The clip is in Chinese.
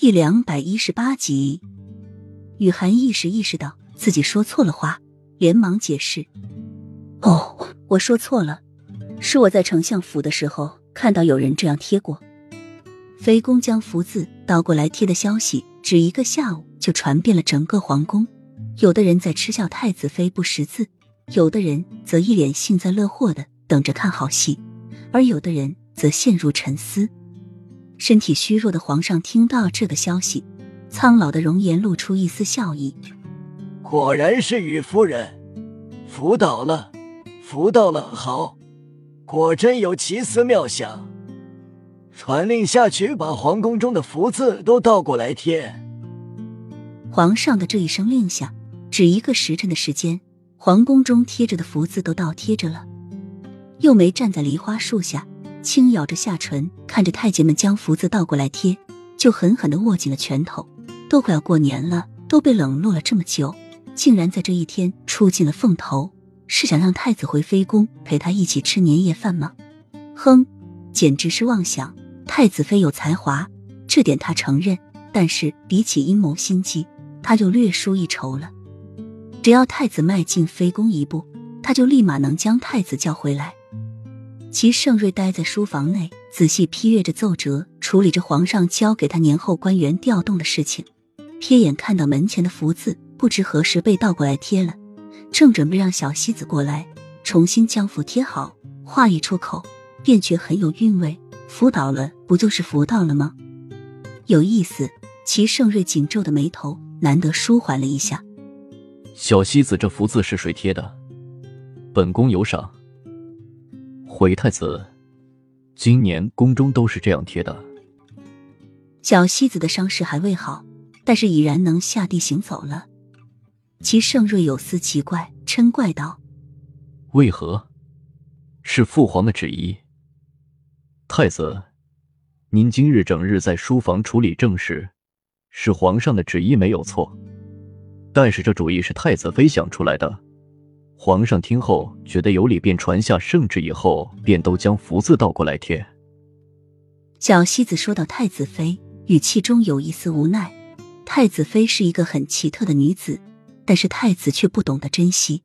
第两百一十八集，雨涵一时意识到自己说错了话，连忙解释：“哦，我说错了，是我在丞相府的时候看到有人这样贴过。”妃公将福字倒过来贴的消息，只一个下午就传遍了整个皇宫。有的人在嗤笑太子妃不识字，有的人则一脸幸灾乐祸的等着看好戏，而有的人则陷入沉思。身体虚弱的皇上听到这个消息，苍老的容颜露出一丝笑意。果然是雨夫人，福到了，福到了！好，果真有奇思妙想。传令下去，把皇宫中的福字都倒过来贴。皇上的这一声令下，只一个时辰的时间，皇宫中贴着的福字都倒贴着了。又梅站在梨花树下。轻咬着下唇，看着太监们将福字倒过来贴，就狠狠的握紧了拳头。都快要过年了，都被冷落了这么久，竟然在这一天出尽了风头，是想让太子回妃宫陪他一起吃年夜饭吗？哼，简直是妄想！太子妃有才华，这点他承认，但是比起阴谋心计，他就略输一筹了。只要太子迈进妃宫一步，他就立马能将太子叫回来。齐盛瑞待在书房内，仔细批阅着奏折，处理着皇上交给他年后官员调动的事情。瞥眼看到门前的福字，不知何时被倒过来贴了，正准备让小西子过来重新将福贴好，话一出口，便觉很有韵味。福倒了，不就是福到了吗？有意思。齐盛瑞紧皱的眉头难得舒缓了一下。小西子，这福字是谁贴的？本宫有赏。回太子，今年宫中都是这样贴的。小西子的伤势还未好，但是已然能下地行走了。齐盛瑞有丝奇怪，嗔怪道：“为何？是父皇的旨意。太子，您今日整日在书房处理政事，是皇上的旨意没有错。但是这主意是太子妃想出来的。”皇上听后觉得有理，便传下圣旨，以后便都将福字倒过来贴。小西子说到太子妃，语气中有一丝无奈。太子妃是一个很奇特的女子，但是太子却不懂得珍惜。